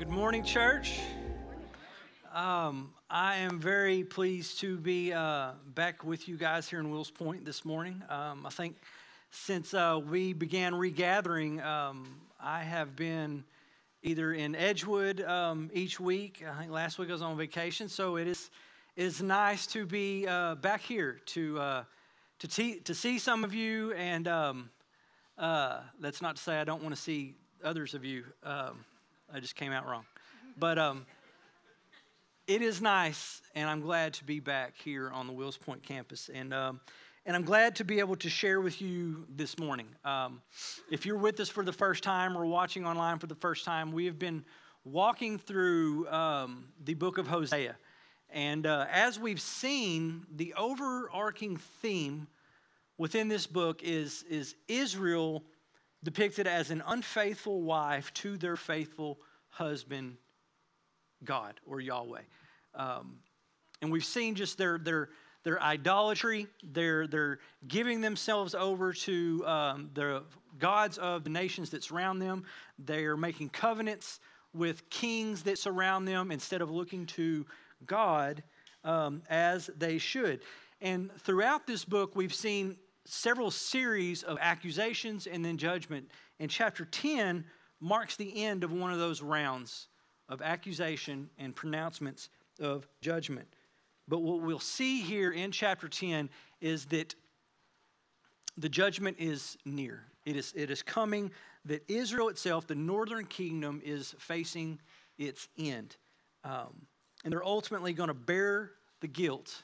Good morning, church. Um, I am very pleased to be uh, back with you guys here in Wills Point this morning. Um, I think since uh, we began regathering, um, I have been either in Edgewood um, each week. I think last week I was on vacation, so it is is nice to be uh, back here to uh, to, te- to see some of you. And um, uh, that's not to say I don't want to see others of you. Um, I just came out wrong, but um, it is nice, and I'm glad to be back here on the Wills Point campus. And, um, and I'm glad to be able to share with you this morning. Um, if you're with us for the first time or watching online for the first time, we have been walking through um, the book of Hosea. And uh, as we've seen, the overarching theme within this book is, is Israel depicted as an unfaithful wife to their faithful husband, God or Yahweh. Um, and we've seen just their, their, their idolatry, their, their giving themselves over to um, the gods of the nations that surround them. They are making covenants with kings that surround them instead of looking to God um, as they should. And throughout this book, we've seen several series of accusations and then judgment. In chapter 10 marks the end of one of those rounds of accusation and pronouncements of judgment. But what we'll see here in chapter 10 is that the judgment is near. It is, it is coming, that Israel itself, the northern kingdom, is facing its end. Um, and they're ultimately going to bear the guilt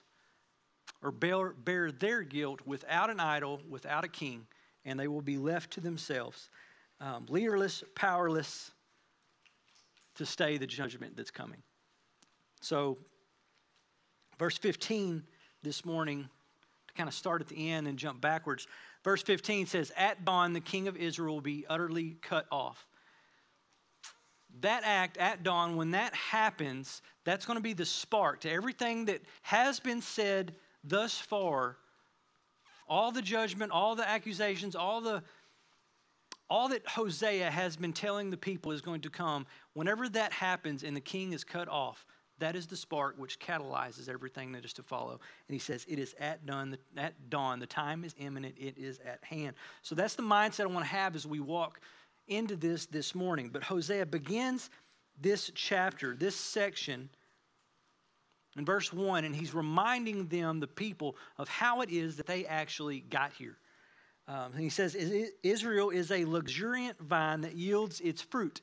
or bear, bear their guilt without an idol, without a king, and they will be left to themselves, um, leaderless, powerless, to stay the judgment that's coming. So, verse 15 this morning, to kind of start at the end and jump backwards, verse 15 says, At dawn, the king of Israel will be utterly cut off. That act at dawn, when that happens, that's going to be the spark to everything that has been said thus far. All the judgment, all the accusations, all the all that Hosea has been telling the people is going to come. Whenever that happens and the king is cut off, that is the spark which catalyzes everything that is to follow. And he says, It is at dawn, at dawn. The time is imminent. It is at hand. So that's the mindset I want to have as we walk into this this morning. But Hosea begins this chapter, this section, in verse 1, and he's reminding them, the people, of how it is that they actually got here. Um, he says, Israel is a luxuriant vine that yields its fruit.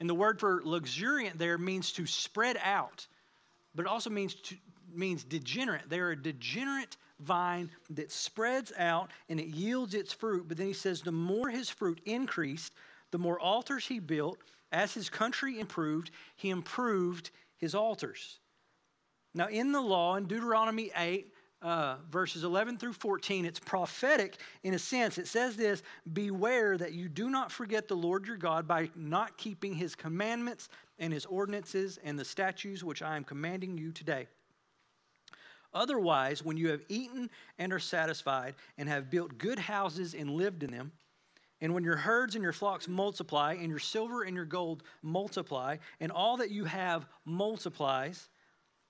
And the word for luxuriant there means to spread out, but it also means to, means degenerate. They're a degenerate vine that spreads out and it yields its fruit. But then he says, the more his fruit increased, the more altars he built. As his country improved, he improved his altars. Now, in the law, in Deuteronomy 8, uh, verses 11 through 14, it's prophetic in a sense. It says this Beware that you do not forget the Lord your God by not keeping his commandments and his ordinances and the statutes which I am commanding you today. Otherwise, when you have eaten and are satisfied, and have built good houses and lived in them, and when your herds and your flocks multiply, and your silver and your gold multiply, and all that you have multiplies,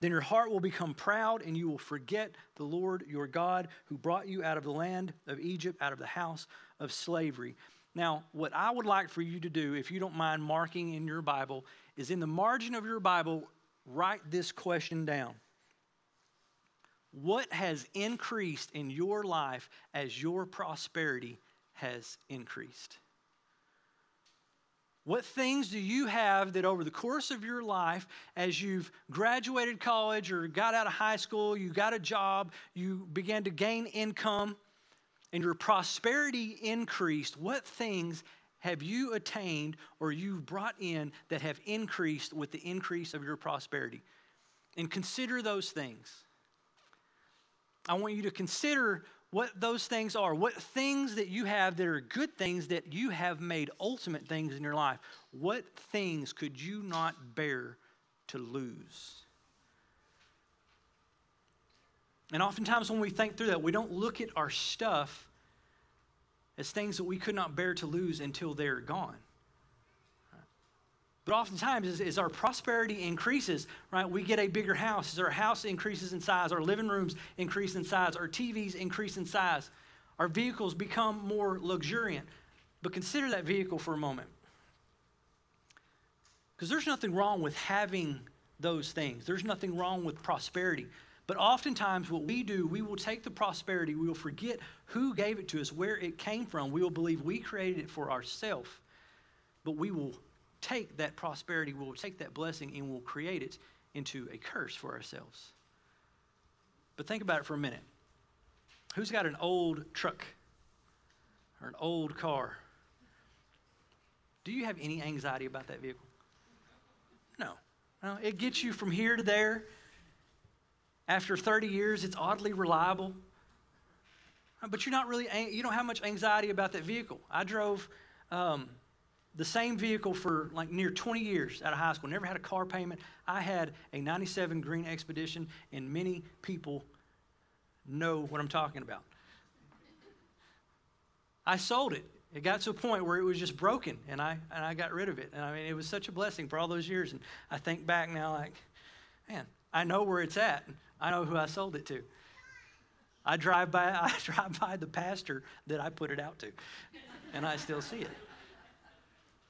then your heart will become proud, and you will forget the Lord your God who brought you out of the land of Egypt, out of the house of slavery. Now, what I would like for you to do, if you don't mind marking in your Bible, is in the margin of your Bible, write this question down. What has increased in your life as your prosperity has increased? What things do you have that over the course of your life, as you've graduated college or got out of high school, you got a job, you began to gain income, and your prosperity increased? What things have you attained or you've brought in that have increased with the increase of your prosperity? And consider those things. I want you to consider what those things are, what things that you have that are good things that you have made ultimate things in your life. What things could you not bear to lose? And oftentimes, when we think through that, we don't look at our stuff as things that we could not bear to lose until they're gone. But oftentimes, as, as, our prosperity increases, right, we get a bigger house. As our house increases in size, our living rooms increase in size, our TVs increase in size, our vehicles become more luxuriant. But consider that vehicle for a moment. Because there's nothing wrong with having those things, there's nothing wrong with prosperity. But oftentimes, what we do, we will take the prosperity, we will forget who gave it to us, where it came from. We will believe we created it for ourselves, but we will take that prosperity, we will take that blessing, and we'll create it into a curse for ourselves. But think about it for a minute. Who's got an old truck or an old car? Do you have any anxiety about that vehicle? No. no. It gets you from here to there. After 30 years, it's oddly reliable. But you're not really, you don't have much anxiety about that vehicle. I drove um, the same vehicle for like near 20 years out of high school, never had a car payment. I had a 97 Green Expedition, and many people know what I'm talking about. I sold it. It got to a point where it was just broken, and I, and I got rid of it. And I mean, it was such a blessing for all those years. And I think back now, like, man, I know where it's at. I know who I sold it to. I drive by, I drive by the pastor that I put it out to, and I still see it.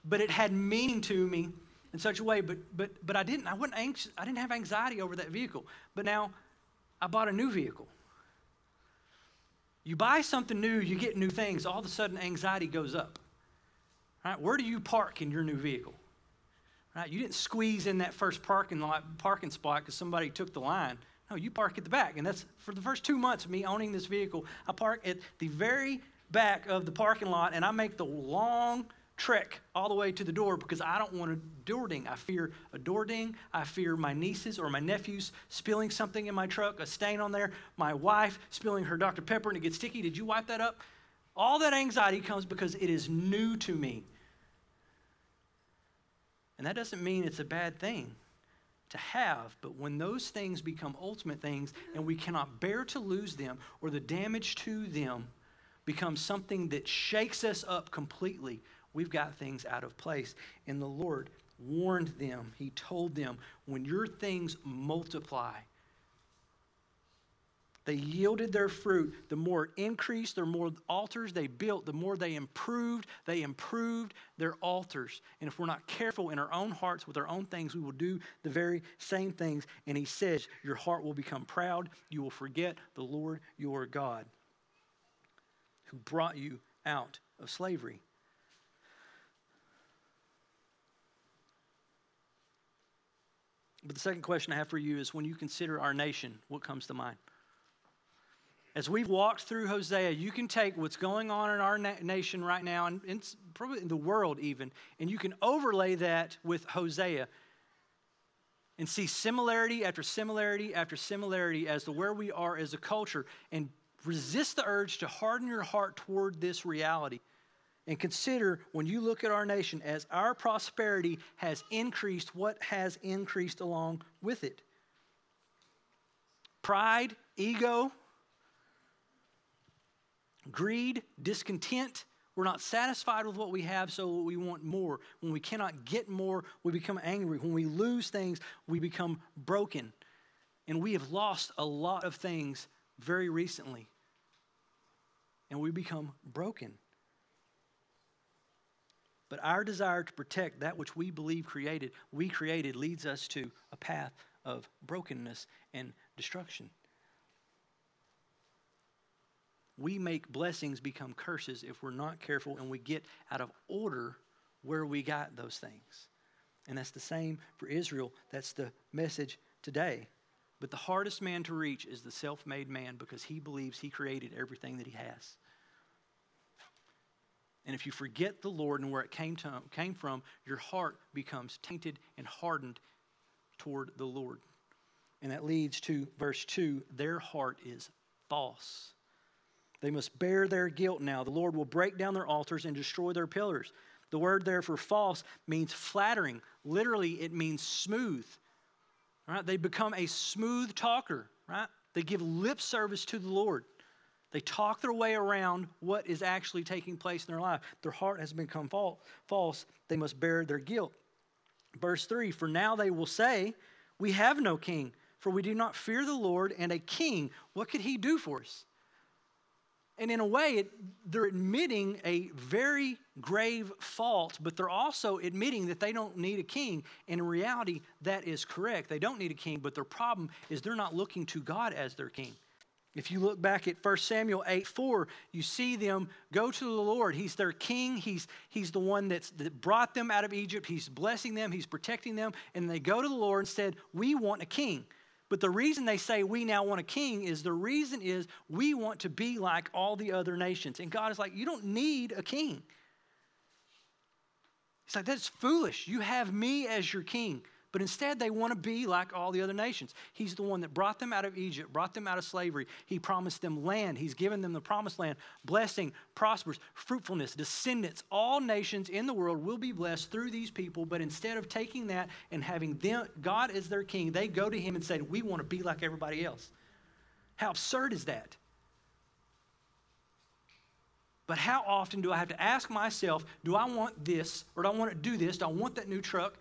But it had meaning to me in such a way. But but but I didn't. I wasn't anxious. I didn't have anxiety over that vehicle. But now, I bought a new vehicle. You buy something new, you get new things. All of a sudden, anxiety goes up. Right? Where do you park in your new vehicle? Right? You didn't squeeze in that first parking lot, parking spot because somebody took the line. No, you park at the back. And that's for the first two months of me owning this vehicle. I park at the very back of the parking lot and I make the long trek all the way to the door because I don't want a door ding. I fear a door ding. I fear my nieces or my nephews spilling something in my truck, a stain on there, my wife spilling her Dr. Pepper and it gets sticky. Did you wipe that up? All that anxiety comes because it is new to me. And that doesn't mean it's a bad thing to have, but when those things become ultimate things and we cannot bear to lose them or the damage to them becomes something that shakes us up completely, we've got things out of place. And the Lord warned them, He told them, when your things multiply, they yielded their fruit. The more it increased, the more altars they built, the more they improved. They improved their altars. And if we're not careful in our own hearts with our own things, we will do the very same things. And he says, Your heart will become proud. You will forget the Lord your God who brought you out of slavery. But the second question I have for you is when you consider our nation, what comes to mind? As we've walked through Hosea, you can take what's going on in our na- nation right now, and, and probably in the world even, and you can overlay that with Hosea and see similarity after similarity after similarity as to where we are as a culture, and resist the urge to harden your heart toward this reality and consider when you look at our nation as our prosperity has increased, what has increased along with it? Pride, ego, greed, discontent. We're not satisfied with what we have, so we want more. When we cannot get more, we become angry. When we lose things, we become broken. And we have lost a lot of things very recently. And we become broken. But our desire to protect that which we believe created, we created, leads us to a path of brokenness and destruction. We make blessings become curses if we're not careful and we get out of order where we got those things. And that's the same for Israel. That's the message today. But the hardest man to reach is the self made man because he believes he created everything that he has. And if you forget the Lord and where it came, to, came from, your heart becomes tainted and hardened toward the Lord. And that leads to verse 2 their heart is false. They must bear their guilt now. The Lord will break down their altars and destroy their pillars. The word there for false means flattering. Literally, it means smooth. Right? They become a smooth talker, right? They give lip service to the Lord. They talk their way around what is actually taking place in their life. Their heart has become false. They must bear their guilt. Verse 3 For now they will say, We have no king, for we do not fear the Lord, and a king, what could he do for us? And in a way, it, they're admitting a very grave fault, but they're also admitting that they don't need a king. And in reality, that is correct. They don't need a king, but their problem is they're not looking to God as their king. If you look back at 1 Samuel 8 4, you see them go to the Lord. He's their king. He's, he's the one that's, that brought them out of Egypt. He's blessing them, He's protecting them. And they go to the Lord and said, We want a king. But the reason they say we now want a king is the reason is we want to be like all the other nations. And God is like, You don't need a king. He's like, That's foolish. You have me as your king. But instead, they want to be like all the other nations. He's the one that brought them out of Egypt, brought them out of slavery. He promised them land. He's given them the promised land, blessing, prosperous, fruitfulness, descendants. All nations in the world will be blessed through these people. But instead of taking that and having them, God as their king, they go to him and say, We want to be like everybody else. How absurd is that? But how often do I have to ask myself, do I want this or do I want to do this? Do I want that new truck?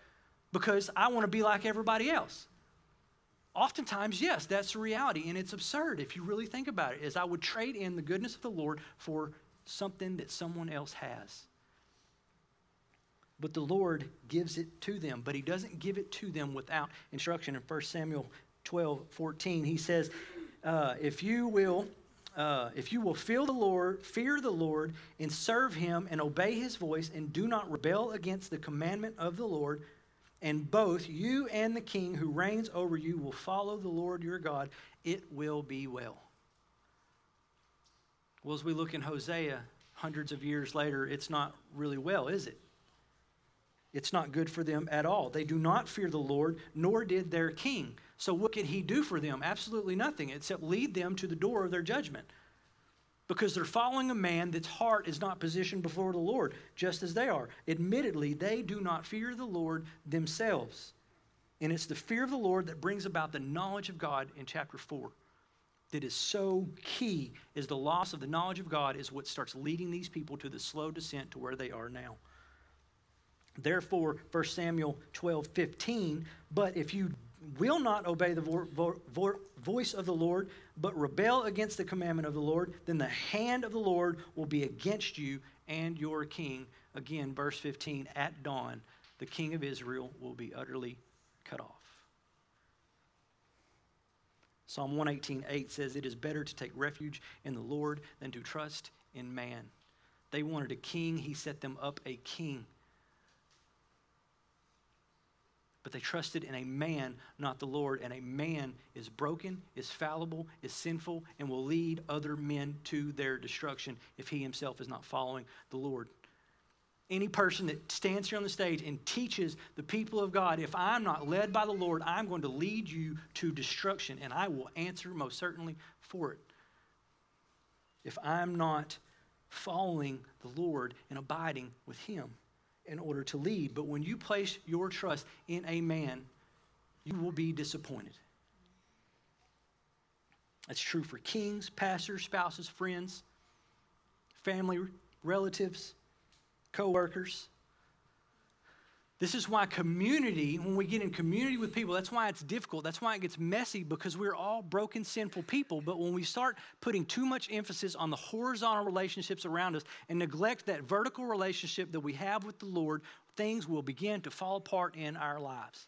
Because I want to be like everybody else. Oftentimes, yes, that's the reality, and it's absurd if you really think about it. Is I would trade in the goodness of the Lord for something that someone else has. But the Lord gives it to them, but He doesn't give it to them without instruction. In 1 Samuel 12, 14, He says, uh, If you will, uh, if you will fear the Lord, fear the Lord, and serve Him, and obey His voice, and do not rebel against the commandment of the Lord, and both you and the king who reigns over you will follow the Lord your God, it will be well. Well, as we look in Hosea, hundreds of years later, it's not really well, is it? It's not good for them at all. They do not fear the Lord, nor did their king. So, what could he do for them? Absolutely nothing, except lead them to the door of their judgment because they're following a man that's heart is not positioned before the Lord, just as they are. Admittedly, they do not fear the Lord themselves. And it's the fear of the Lord that brings about the knowledge of God in chapter 4 that is so key is the loss of the knowledge of God is what starts leading these people to the slow descent to where they are now. Therefore, 1 Samuel 12, 15, but if you will not obey the vo- vo- vo- voice of the Lord, but rebel against the commandment of the Lord, then the hand of the Lord will be against you and your king. Again, verse 15 at dawn, the king of Israel will be utterly cut off. Psalm 118:8 says, It is better to take refuge in the Lord than to trust in man. They wanted a king, he set them up a king but they trusted in a man, not the Lord. And a man is broken, is fallible, is sinful, and will lead other men to their destruction if he himself is not following the Lord. Any person that stands here on the stage and teaches the people of God, if I'm not led by the Lord, I'm going to lead you to destruction, and I will answer most certainly for it. If I'm not following the Lord and abiding with Him in order to lead. But when you place your trust in a man, you will be disappointed. That's true for kings, pastors, spouses, friends, family, relatives, co workers. This is why community, when we get in community with people, that's why it's difficult. That's why it gets messy because we're all broken, sinful people. But when we start putting too much emphasis on the horizontal relationships around us and neglect that vertical relationship that we have with the Lord, things will begin to fall apart in our lives.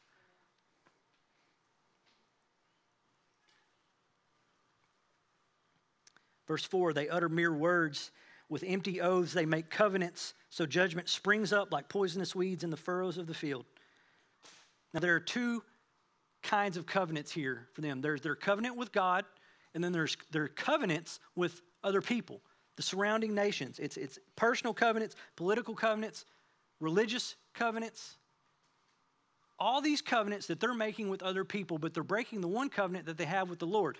Verse 4 they utter mere words with empty oaths, they make covenants, so judgment springs up like poisonous weeds in the furrows of the field. Now, there are two kinds of covenants here for them there's their covenant with God, and then there's their covenants with other people, the surrounding nations. It's, it's personal covenants, political covenants, religious covenants. All these covenants that they're making with other people, but they're breaking the one covenant that they have with the Lord.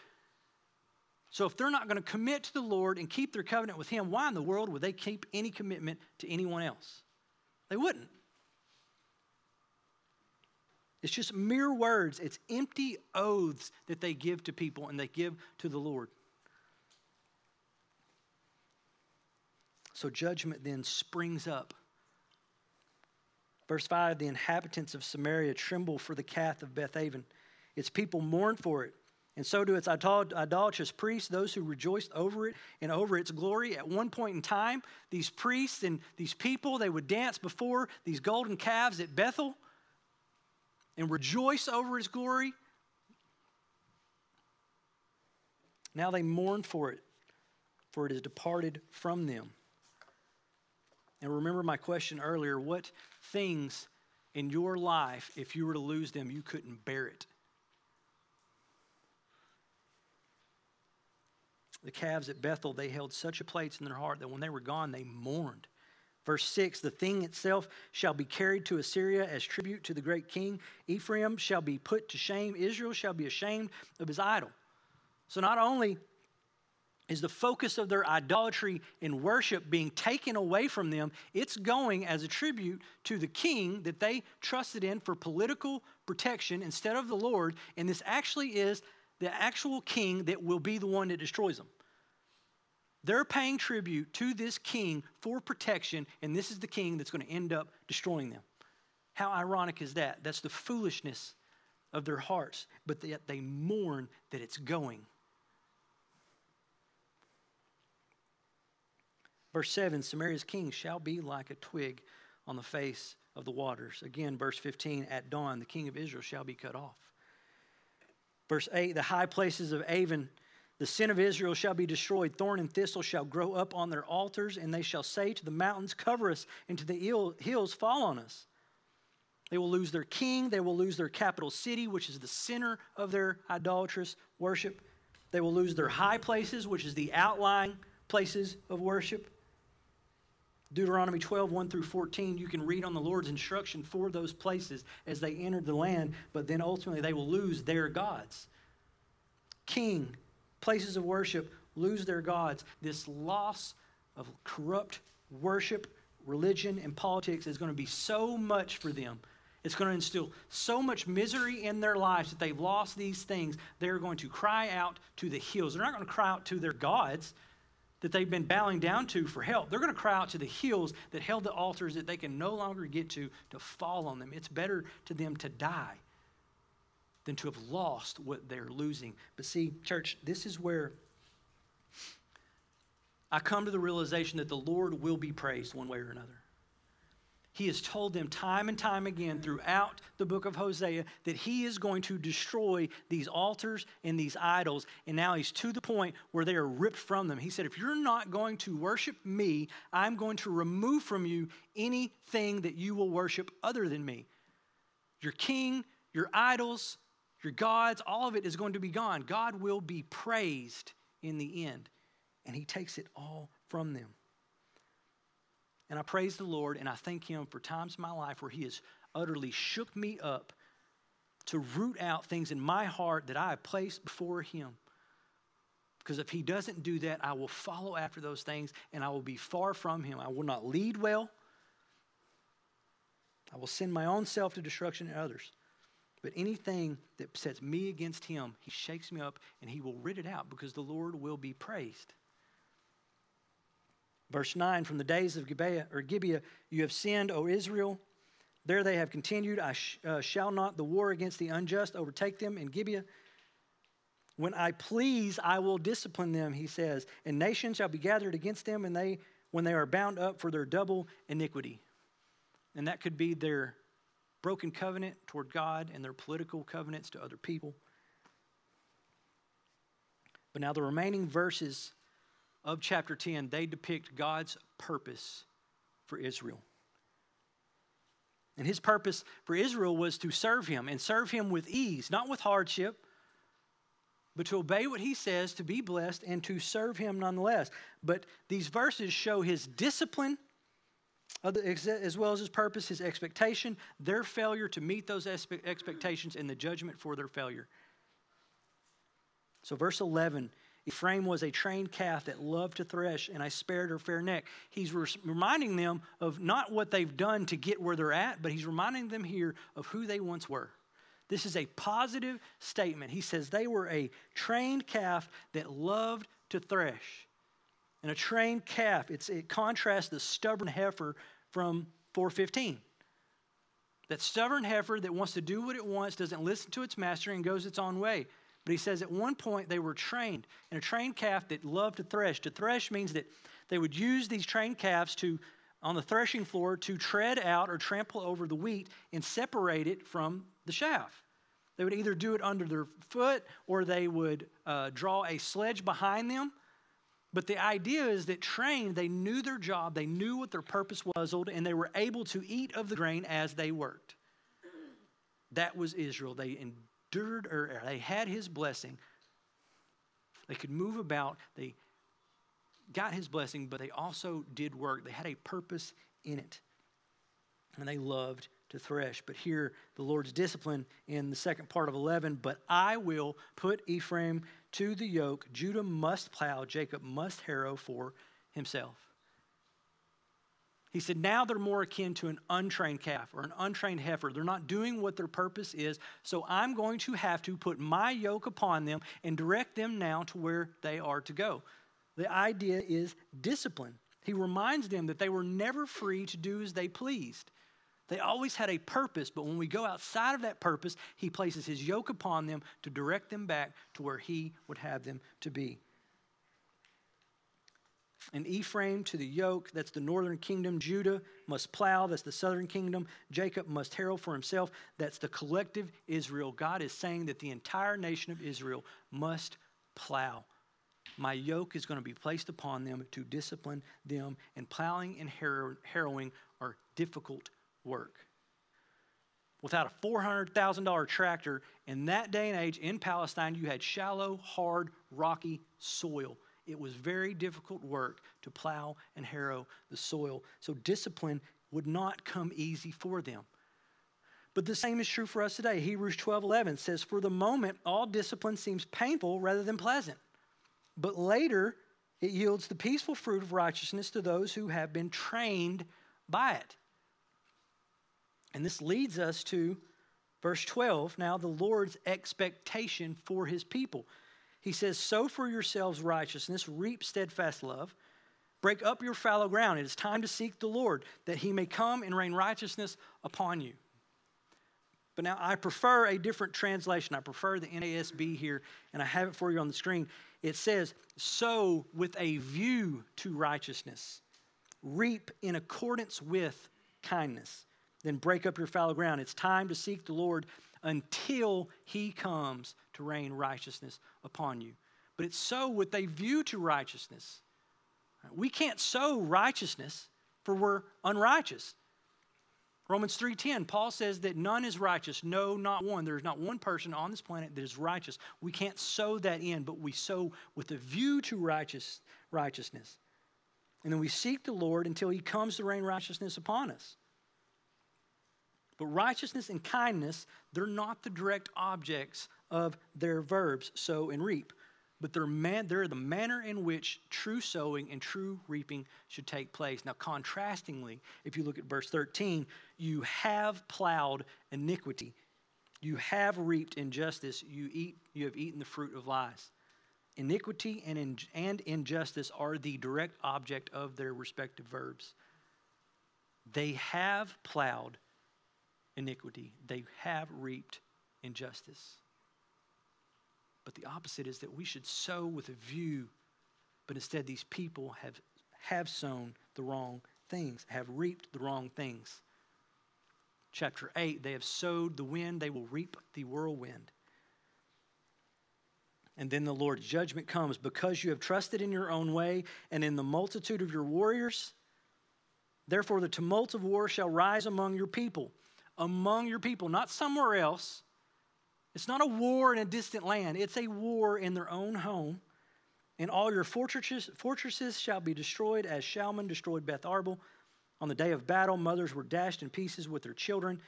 So if they're not going to commit to the Lord and keep their covenant with Him, why in the world would they keep any commitment to anyone else? They wouldn't. It's just mere words, it's empty oaths that they give to people and they give to the Lord. So judgment then springs up. Verse 5 The inhabitants of Samaria tremble for the calf of Bethaven. Its people mourn for it, and so do its idolatrous priests, those who rejoiced over it and over its glory. At one point in time, these priests and these people, they would dance before these golden calves at Bethel and rejoice over its glory. Now they mourn for it, for it has departed from them. And remember my question earlier what things in your life, if you were to lose them, you couldn't bear it? The calves at Bethel, they held such a place in their heart that when they were gone, they mourned. Verse 6 The thing itself shall be carried to Assyria as tribute to the great king. Ephraim shall be put to shame. Israel shall be ashamed of his idol. So not only is the focus of their idolatry and worship being taken away from them, it's going as a tribute to the king that they trusted in for political protection instead of the Lord. And this actually is the actual king that will be the one that destroys them. They're paying tribute to this king for protection, and this is the king that's going to end up destroying them. How ironic is that? That's the foolishness of their hearts, but yet they mourn that it's going. Verse 7 Samaria's king shall be like a twig on the face of the waters. Again, verse 15 At dawn, the king of Israel shall be cut off. Verse 8 The high places of Aven, the sin of Israel shall be destroyed. Thorn and thistle shall grow up on their altars, and they shall say to the mountains, Cover us, and to the hills, fall on us. They will lose their king. They will lose their capital city, which is the center of their idolatrous worship. They will lose their high places, which is the outlying places of worship. Deuteronomy 12, 1 through 14, you can read on the Lord's instruction for those places as they entered the land, but then ultimately they will lose their gods. King, places of worship, lose their gods. This loss of corrupt worship, religion, and politics is going to be so much for them. It's going to instill so much misery in their lives that they've lost these things. They're going to cry out to the hills. They're not going to cry out to their gods that they've been bowing down to for help. They're going to cry out to the hills that held the altars that they can no longer get to to fall on them. It's better to them to die than to have lost what they're losing. But see, church, this is where I come to the realization that the Lord will be praised one way or another. He has told them time and time again throughout the book of Hosea that he is going to destroy these altars and these idols. And now he's to the point where they are ripped from them. He said, If you're not going to worship me, I'm going to remove from you anything that you will worship other than me. Your king, your idols, your gods, all of it is going to be gone. God will be praised in the end. And he takes it all from them. And I praise the Lord and I thank Him for times in my life where He has utterly shook me up to root out things in my heart that I have placed before Him. Because if He doesn't do that, I will follow after those things and I will be far from Him. I will not lead well. I will send my own self to destruction and others. But anything that sets me against Him, He shakes me up and He will rid it out because the Lord will be praised. Verse 9 From the days of Gibeah, or Gibeah, you have sinned, O Israel. There they have continued. I sh- uh, shall not the war against the unjust overtake them in Gibeah. When I please, I will discipline them, he says, and nations shall be gathered against them, and they when they are bound up for their double iniquity. And that could be their broken covenant toward God and their political covenants to other people. But now the remaining verses of chapter 10, they depict God's purpose for Israel. And his purpose for Israel was to serve him and serve him with ease, not with hardship, but to obey what he says, to be blessed, and to serve him nonetheless. But these verses show his discipline as well as his purpose, his expectation, their failure to meet those expectations, and the judgment for their failure. So, verse 11 Ephraim was a trained calf that loved to thresh, and I spared her fair neck. He's reminding them of not what they've done to get where they're at, but he's reminding them here of who they once were. This is a positive statement. He says they were a trained calf that loved to thresh. And a trained calf, it contrasts the stubborn heifer from 415. That stubborn heifer that wants to do what it wants, doesn't listen to its master, and goes its own way. But he says at one point they were trained, and a trained calf that loved to thresh. To thresh means that they would use these trained calves to, on the threshing floor, to tread out or trample over the wheat and separate it from the chaff. They would either do it under their foot or they would uh, draw a sledge behind them. But the idea is that trained, they knew their job, they knew what their purpose was, and they were able to eat of the grain as they worked. That was Israel. They endured, or they had his blessing. They could move about, they got his blessing, but they also did work. They had a purpose in it. And they loved to thresh. But here, the Lord's discipline in the second part of 11 But I will put Ephraim to the yoke. Judah must plow, Jacob must harrow for himself. He said, now they're more akin to an untrained calf or an untrained heifer. They're not doing what their purpose is. So I'm going to have to put my yoke upon them and direct them now to where they are to go. The idea is discipline. He reminds them that they were never free to do as they pleased. They always had a purpose, but when we go outside of that purpose, He places His yoke upon them to direct them back to where He would have them to be. And Ephraim to the yoke, that's the northern kingdom. Judah must plow, that's the southern kingdom. Jacob must herald for himself, that's the collective Israel. God is saying that the entire nation of Israel must plow. My yoke is going to be placed upon them to discipline them, and plowing and harrowing are difficult work. Without a $400,000 tractor, in that day and age in Palestine, you had shallow, hard, rocky soil. It was very difficult work to plow and harrow the soil. So discipline would not come easy for them. But the same is true for us today. Hebrews 12 11 says, For the moment, all discipline seems painful rather than pleasant. But later, it yields the peaceful fruit of righteousness to those who have been trained by it. And this leads us to verse 12. Now, the Lord's expectation for his people. He says, Sow for yourselves righteousness, reap steadfast love. Break up your fallow ground. It is time to seek the Lord, that he may come and rain righteousness upon you. But now I prefer a different translation. I prefer the NASB here, and I have it for you on the screen. It says, Sow with a view to righteousness, reap in accordance with kindness then break up your fallow ground. It's time to seek the Lord until he comes to rain righteousness upon you. But it's so with a view to righteousness. We can't sow righteousness for we're unrighteous. Romans 3:10 Paul says that none is righteous no not one there is not one person on this planet that is righteous we can't sow that in but we sow with a view to righteous righteousness and then we seek the Lord until he comes to rain righteousness upon us but righteousness and kindness, they're not the direct objects of their verbs, sow and reap. But they're, man, they're the manner in which true sowing and true reaping should take place. Now, contrastingly, if you look at verse 13, you have plowed iniquity. You have reaped injustice. You, eat, you have eaten the fruit of lies. Iniquity and, in, and injustice are the direct object of their respective verbs. They have plowed iniquity, they have reaped injustice. But the opposite is that we should sow with a view, but instead these people have, have sown the wrong things, have reaped the wrong things. Chapter 8, they have sowed the wind, they will reap the whirlwind. And then the Lord's judgment comes because you have trusted in your own way and in the multitude of your warriors. Therefore, the tumult of war shall rise among your people among your people, not somewhere else. It's not a war in a distant land, it's a war in their own home. And all your fortresses, fortresses shall be destroyed as Shalman destroyed Beth Arbel. On the day of battle, mothers were dashed in pieces with their children,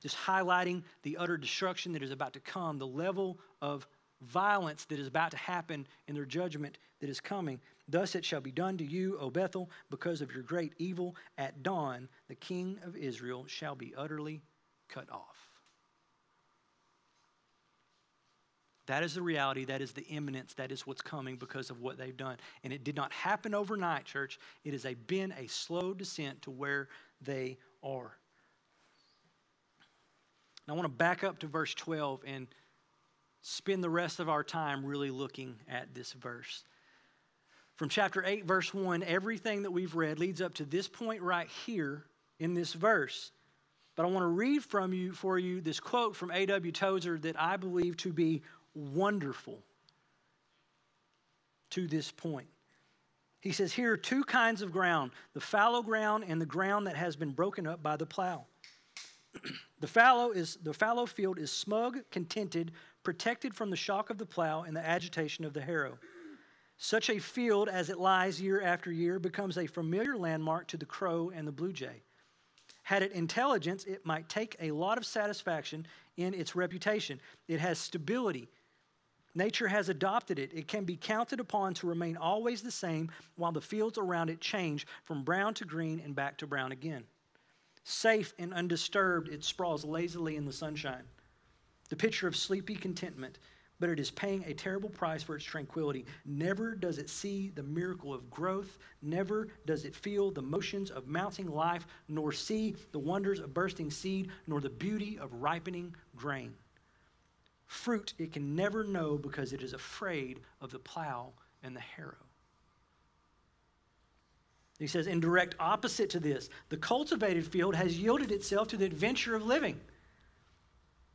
just highlighting the utter destruction that is about to come, the level of violence that is about to happen in their judgment that is coming. Thus it shall be done to you, O Bethel, because of your great evil. At dawn, the king of Israel shall be utterly cut off. That is the reality. That is the imminence. That is what's coming because of what they've done. And it did not happen overnight, church. It has a, been a slow descent to where they are. I want to back up to verse 12 and spend the rest of our time really looking at this verse. From chapter 8, verse 1, everything that we've read leads up to this point right here in this verse. But I want to read from you for you this quote from A.W. Tozer that I believe to be wonderful to this point. He says, Here are two kinds of ground the fallow ground and the ground that has been broken up by the plow. the, fallow is, the fallow field is smug, contented, protected from the shock of the plow and the agitation of the harrow. Such a field, as it lies year after year, becomes a familiar landmark to the crow and the blue jay. Had it intelligence, it might take a lot of satisfaction in its reputation. It has stability. Nature has adopted it. It can be counted upon to remain always the same while the fields around it change from brown to green and back to brown again. Safe and undisturbed, it sprawls lazily in the sunshine. The picture of sleepy contentment but it is paying a terrible price for its tranquility. Never does it see the miracle of growth, never does it feel the motions of mounting life, nor see the wonders of bursting seed, nor the beauty of ripening grain. Fruit it can never know because it is afraid of the plow and the harrow. He says, in direct opposite to this, the cultivated field has yielded itself to the adventure of living.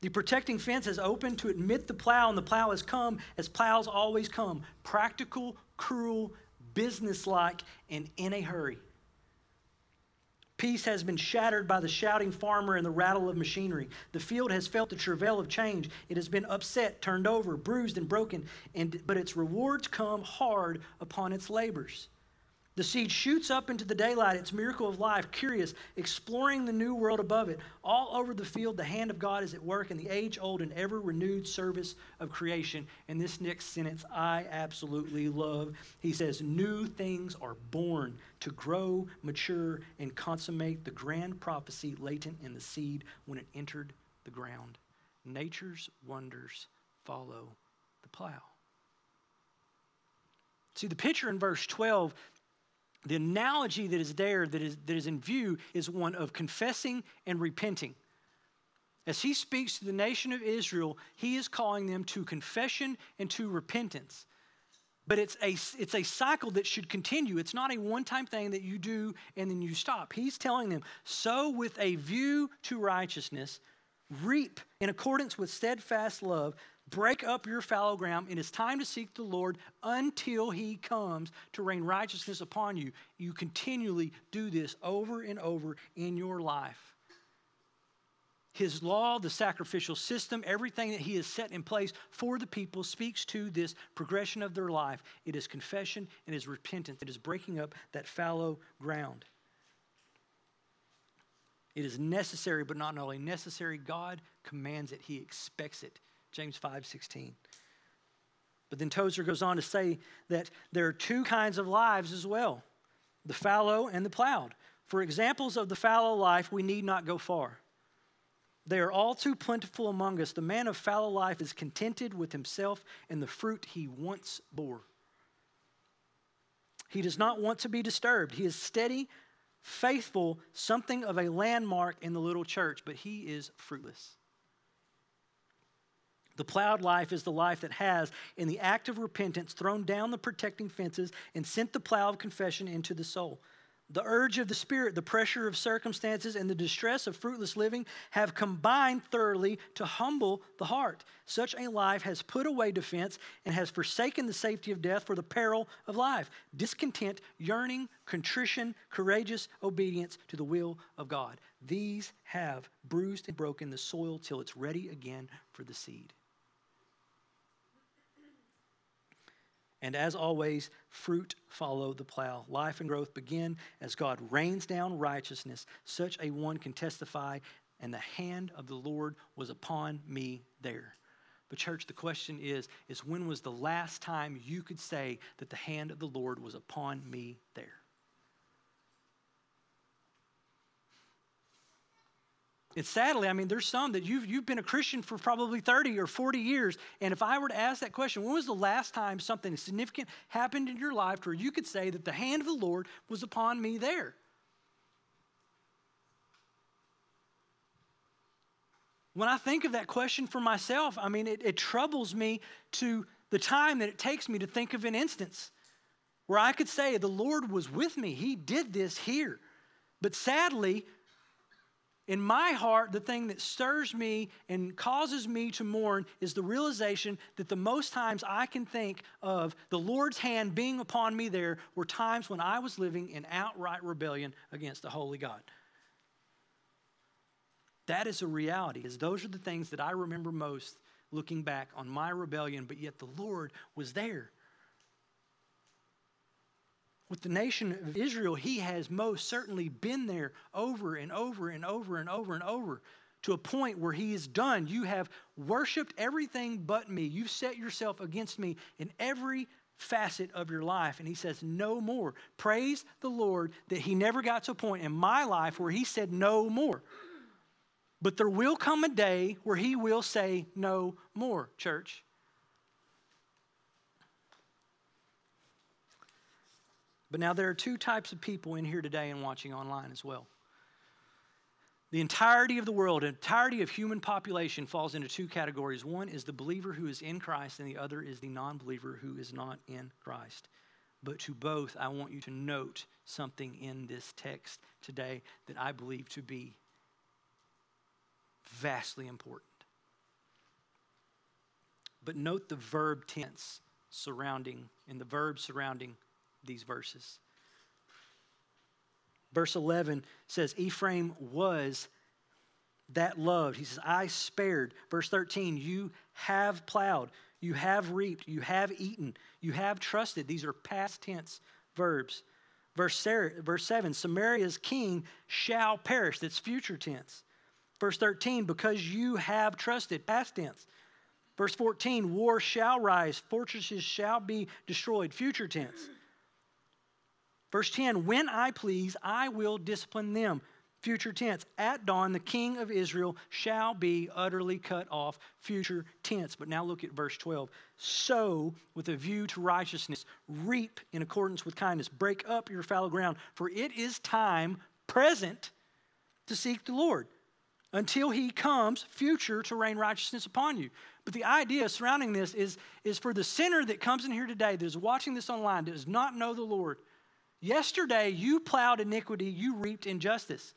The protecting fence has opened to admit the plow, and the plow has come as plows always come practical, cruel, businesslike, and in a hurry. Peace has been shattered by the shouting farmer and the rattle of machinery. The field has felt the travail of change. It has been upset, turned over, bruised, and broken, and, but its rewards come hard upon its labors. The seed shoots up into the daylight, its miracle of life, curious, exploring the new world above it. All over the field, the hand of God is at work in the age old and ever renewed service of creation. And this next sentence I absolutely love. He says, New things are born to grow, mature, and consummate the grand prophecy latent in the seed when it entered the ground. Nature's wonders follow the plow. See, the picture in verse 12 the analogy that is there, that is, that is in view, is one of confessing and repenting. As he speaks to the nation of Israel, he is calling them to confession and to repentance. But it's a, it's a cycle that should continue. It's not a one time thing that you do and then you stop. He's telling them, sow with a view to righteousness, reap in accordance with steadfast love, Break up your fallow ground. It is time to seek the Lord until he comes to rain righteousness upon you. You continually do this over and over in your life. His law, the sacrificial system, everything that he has set in place for the people speaks to this progression of their life. It is confession and it is repentance. It is breaking up that fallow ground. It is necessary, but not only necessary, God commands it, He expects it. James 5 16. But then Tozer goes on to say that there are two kinds of lives as well the fallow and the plowed. For examples of the fallow life, we need not go far. They are all too plentiful among us. The man of fallow life is contented with himself and the fruit he once bore. He does not want to be disturbed. He is steady, faithful, something of a landmark in the little church, but he is fruitless. The plowed life is the life that has, in the act of repentance, thrown down the protecting fences and sent the plow of confession into the soul. The urge of the Spirit, the pressure of circumstances, and the distress of fruitless living have combined thoroughly to humble the heart. Such a life has put away defense and has forsaken the safety of death for the peril of life. Discontent, yearning, contrition, courageous obedience to the will of God. These have bruised and broken the soil till it's ready again for the seed. And as always, fruit follow the plow. Life and growth begin as God rains down righteousness. Such a one can testify, and the hand of the Lord was upon me there. But church, the question is, is when was the last time you could say that the hand of the Lord was upon me there? And sadly, I mean, there's some that you've, you've been a Christian for probably 30 or 40 years. And if I were to ask that question, when was the last time something significant happened in your life where you could say that the hand of the Lord was upon me there? when I think of that question for myself, I mean, it, it troubles me to the time that it takes me to think of an instance where I could say, The Lord was with me. He did this here. But sadly, in my heart, the thing that stirs me and causes me to mourn is the realization that the most times I can think of the Lord's hand being upon me there were times when I was living in outright rebellion against the holy God. That is a reality, as those are the things that I remember most looking back on my rebellion, but yet the Lord was there. With the nation of Israel, he has most certainly been there over and over and over and over and over to a point where he is done. You have worshiped everything but me. You've set yourself against me in every facet of your life. And he says, No more. Praise the Lord that he never got to a point in my life where he said, No more. But there will come a day where he will say, No more, church. But now there are two types of people in here today and watching online as well. The entirety of the world, the entirety of human population falls into two categories. One is the believer who is in Christ, and the other is the non believer who is not in Christ. But to both, I want you to note something in this text today that I believe to be vastly important. But note the verb tense surrounding, in the verb surrounding these verses. Verse 11 says, Ephraim was that loved. He says, I spared. Verse 13, you have plowed, you have reaped, you have eaten, you have trusted. These are past tense verbs. Verse 7, Samaria's king shall perish. That's future tense. Verse 13, because you have trusted, past tense. Verse 14, war shall rise, fortresses shall be destroyed, future tense. Verse 10 When I please, I will discipline them. Future tense. At dawn, the king of Israel shall be utterly cut off. Future tense. But now look at verse 12. Sow with a view to righteousness, reap in accordance with kindness, break up your fallow ground, for it is time present to seek the Lord until he comes, future, to rain righteousness upon you. But the idea surrounding this is, is for the sinner that comes in here today, that is watching this online, that does not know the Lord, Yesterday, you plowed iniquity, you reaped injustice.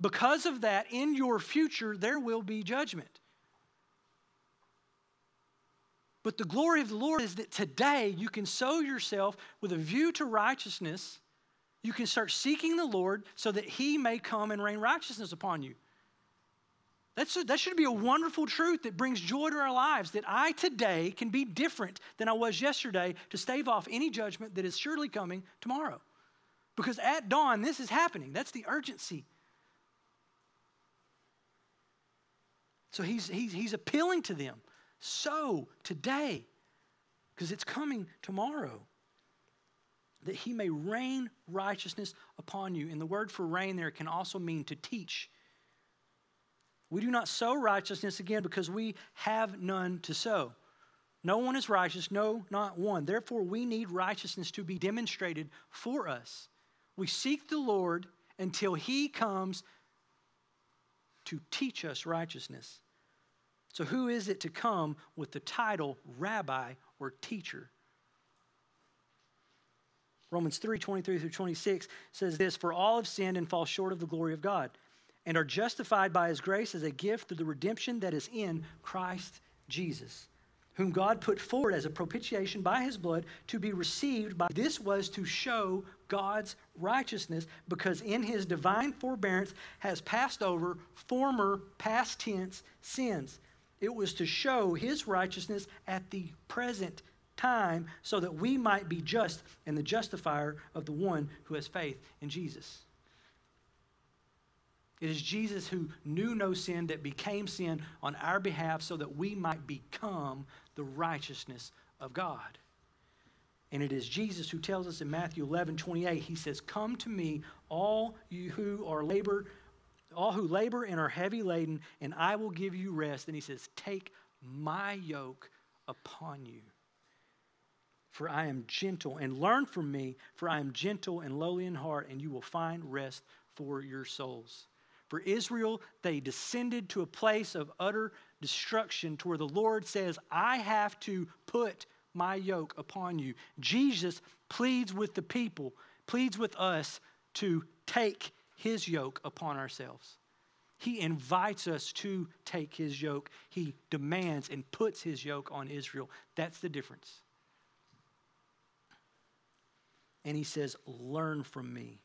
Because of that, in your future, there will be judgment. But the glory of the Lord is that today you can sow yourself with a view to righteousness. You can start seeking the Lord so that He may come and rain righteousness upon you. That's a, that should be a wonderful truth that brings joy to our lives that I today can be different than I was yesterday to stave off any judgment that is surely coming tomorrow. Because at dawn, this is happening. That's the urgency. So he's, he's, he's appealing to them. So today, because it's coming tomorrow, that he may rain righteousness upon you. And the word for rain there can also mean to teach we do not sow righteousness again because we have none to sow. No one is righteous, no, not one. Therefore, we need righteousness to be demonstrated for us. We seek the Lord until He comes to teach us righteousness. So, who is it to come with the title rabbi or teacher? Romans 3 23 through 26 says this For all have sinned and fall short of the glory of God and are justified by his grace as a gift through the redemption that is in Christ Jesus, whom God put forward as a propitiation by his blood to be received by. This was to show God's righteousness because in his divine forbearance has passed over former past tense sins. It was to show his righteousness at the present time so that we might be just and the justifier of the one who has faith in Jesus. It is Jesus who knew no sin that became sin on our behalf so that we might become the righteousness of God. And it is Jesus who tells us in Matthew 11, 28, he says, Come to me, all you who are labor, all who labor and are heavy laden, and I will give you rest. And he says, Take my yoke upon you. For I am gentle, and learn from me, for I am gentle and lowly in heart, and you will find rest for your souls. For Israel, they descended to a place of utter destruction to where the Lord says, I have to put my yoke upon you. Jesus pleads with the people, pleads with us to take his yoke upon ourselves. He invites us to take his yoke. He demands and puts his yoke on Israel. That's the difference. And he says, Learn from me.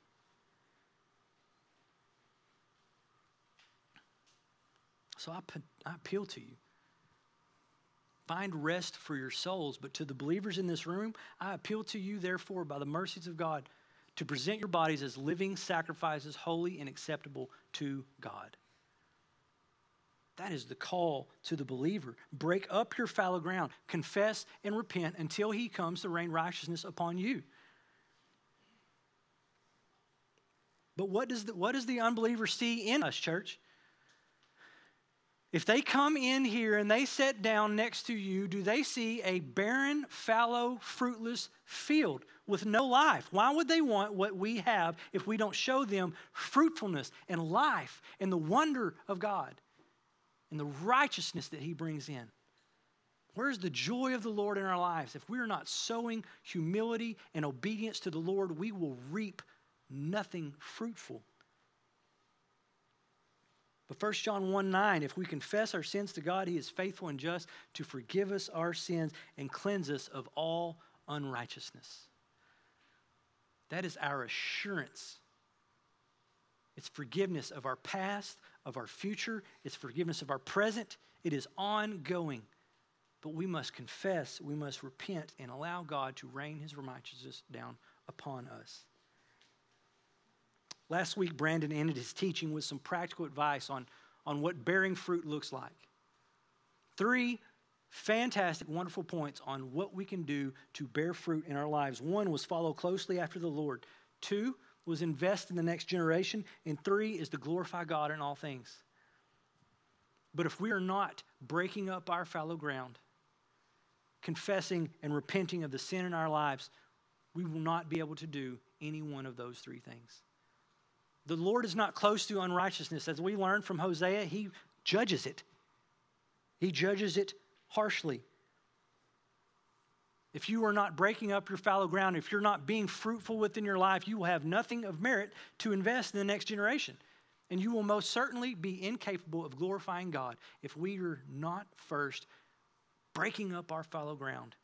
So I, I appeal to you. Find rest for your souls. But to the believers in this room, I appeal to you, therefore, by the mercies of God, to present your bodies as living sacrifices, holy and acceptable to God. That is the call to the believer. Break up your fallow ground, confess and repent until he comes to rain righteousness upon you. But what does the, what does the unbeliever see in us, church? If they come in here and they sit down next to you, do they see a barren, fallow, fruitless field with no life? Why would they want what we have if we don't show them fruitfulness and life and the wonder of God and the righteousness that He brings in? Where's the joy of the Lord in our lives? If we are not sowing humility and obedience to the Lord, we will reap nothing fruitful. But 1 John 1 9, if we confess our sins to God, He is faithful and just to forgive us our sins and cleanse us of all unrighteousness. That is our assurance. It's forgiveness of our past, of our future, it's forgiveness of our present. It is ongoing. But we must confess, we must repent, and allow God to rain His righteousness down upon us. Last week, Brandon ended his teaching with some practical advice on, on what bearing fruit looks like. Three fantastic, wonderful points on what we can do to bear fruit in our lives. One was follow closely after the Lord, two was invest in the next generation, and three is to glorify God in all things. But if we are not breaking up our fallow ground, confessing and repenting of the sin in our lives, we will not be able to do any one of those three things. The Lord is not close to unrighteousness. As we learn from Hosea, he judges it. He judges it harshly. If you are not breaking up your fallow ground, if you're not being fruitful within your life, you will have nothing of merit to invest in the next generation. And you will most certainly be incapable of glorifying God if we are not first breaking up our fallow ground.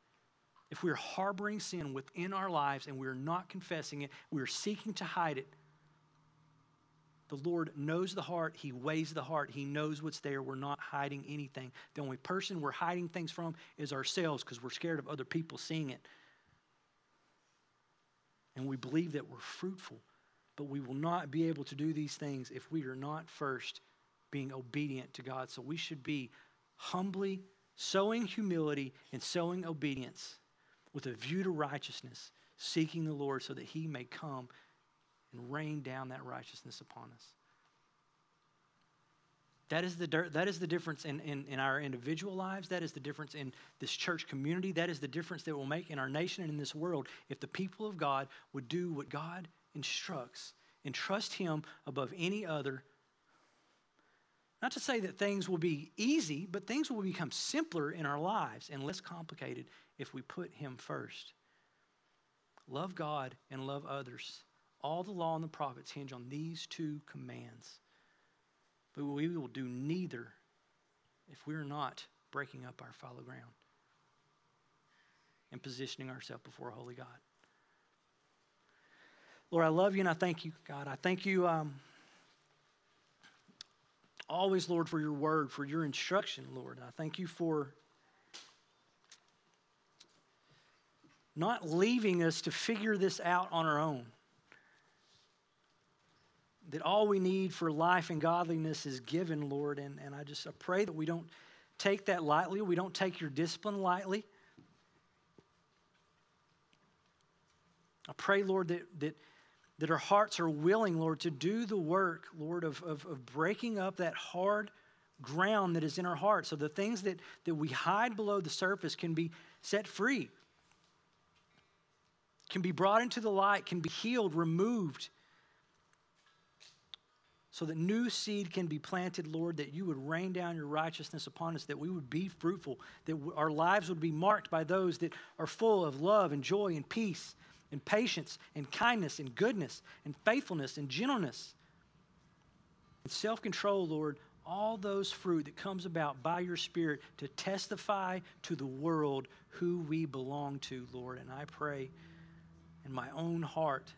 If we're harboring sin within our lives and we're not confessing it, we're seeking to hide it the Lord knows the heart. He weighs the heart. He knows what's there. We're not hiding anything. The only person we're hiding things from is ourselves because we're scared of other people seeing it. And we believe that we're fruitful, but we will not be able to do these things if we are not first being obedient to God. So we should be humbly sowing humility and sowing obedience with a view to righteousness, seeking the Lord so that he may come and rain down that righteousness upon us. That is the, that is the difference in, in, in our individual lives. That is the difference in this church community. That is the difference that will make in our nation and in this world if the people of God would do what God instructs and trust Him above any other. Not to say that things will be easy, but things will become simpler in our lives and less complicated if we put Him first. Love God and love others. All the law and the prophets hinge on these two commands. But we will do neither if we're not breaking up our fallow ground and positioning ourselves before a holy God. Lord, I love you and I thank you, God. I thank you um, always, Lord, for your word, for your instruction, Lord. I thank you for not leaving us to figure this out on our own that all we need for life and godliness is given, Lord. And, and I just I pray that we don't take that lightly. We don't take your discipline lightly. I pray, Lord, that, that, that our hearts are willing, Lord, to do the work, Lord, of, of, of breaking up that hard ground that is in our hearts. So the things that, that we hide below the surface can be set free, can be brought into the light, can be healed, removed so that new seed can be planted, Lord, that you would rain down your righteousness upon us, that we would be fruitful, that our lives would be marked by those that are full of love and joy and peace and patience and kindness and goodness and faithfulness and gentleness and self control, Lord. All those fruit that comes about by your Spirit to testify to the world who we belong to, Lord. And I pray in my own heart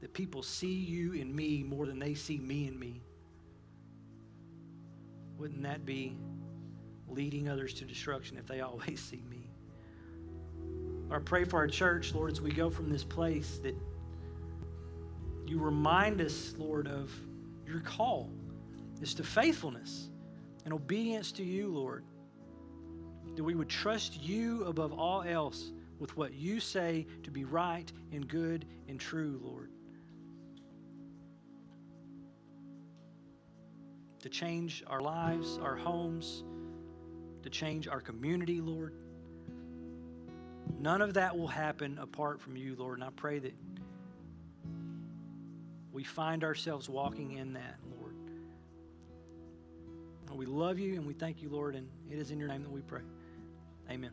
that people see you in me more than they see me in me. Wouldn't that be leading others to destruction if they always see me? I pray for our church, Lord, as we go from this place, that you remind us, Lord, of your call is to faithfulness and obedience to you, Lord. That we would trust you above all else with what you say to be right and good and true, Lord. To change our lives, our homes, to change our community, Lord. None of that will happen apart from you, Lord. And I pray that we find ourselves walking in that, Lord. We love you and we thank you, Lord. And it is in your name that we pray. Amen.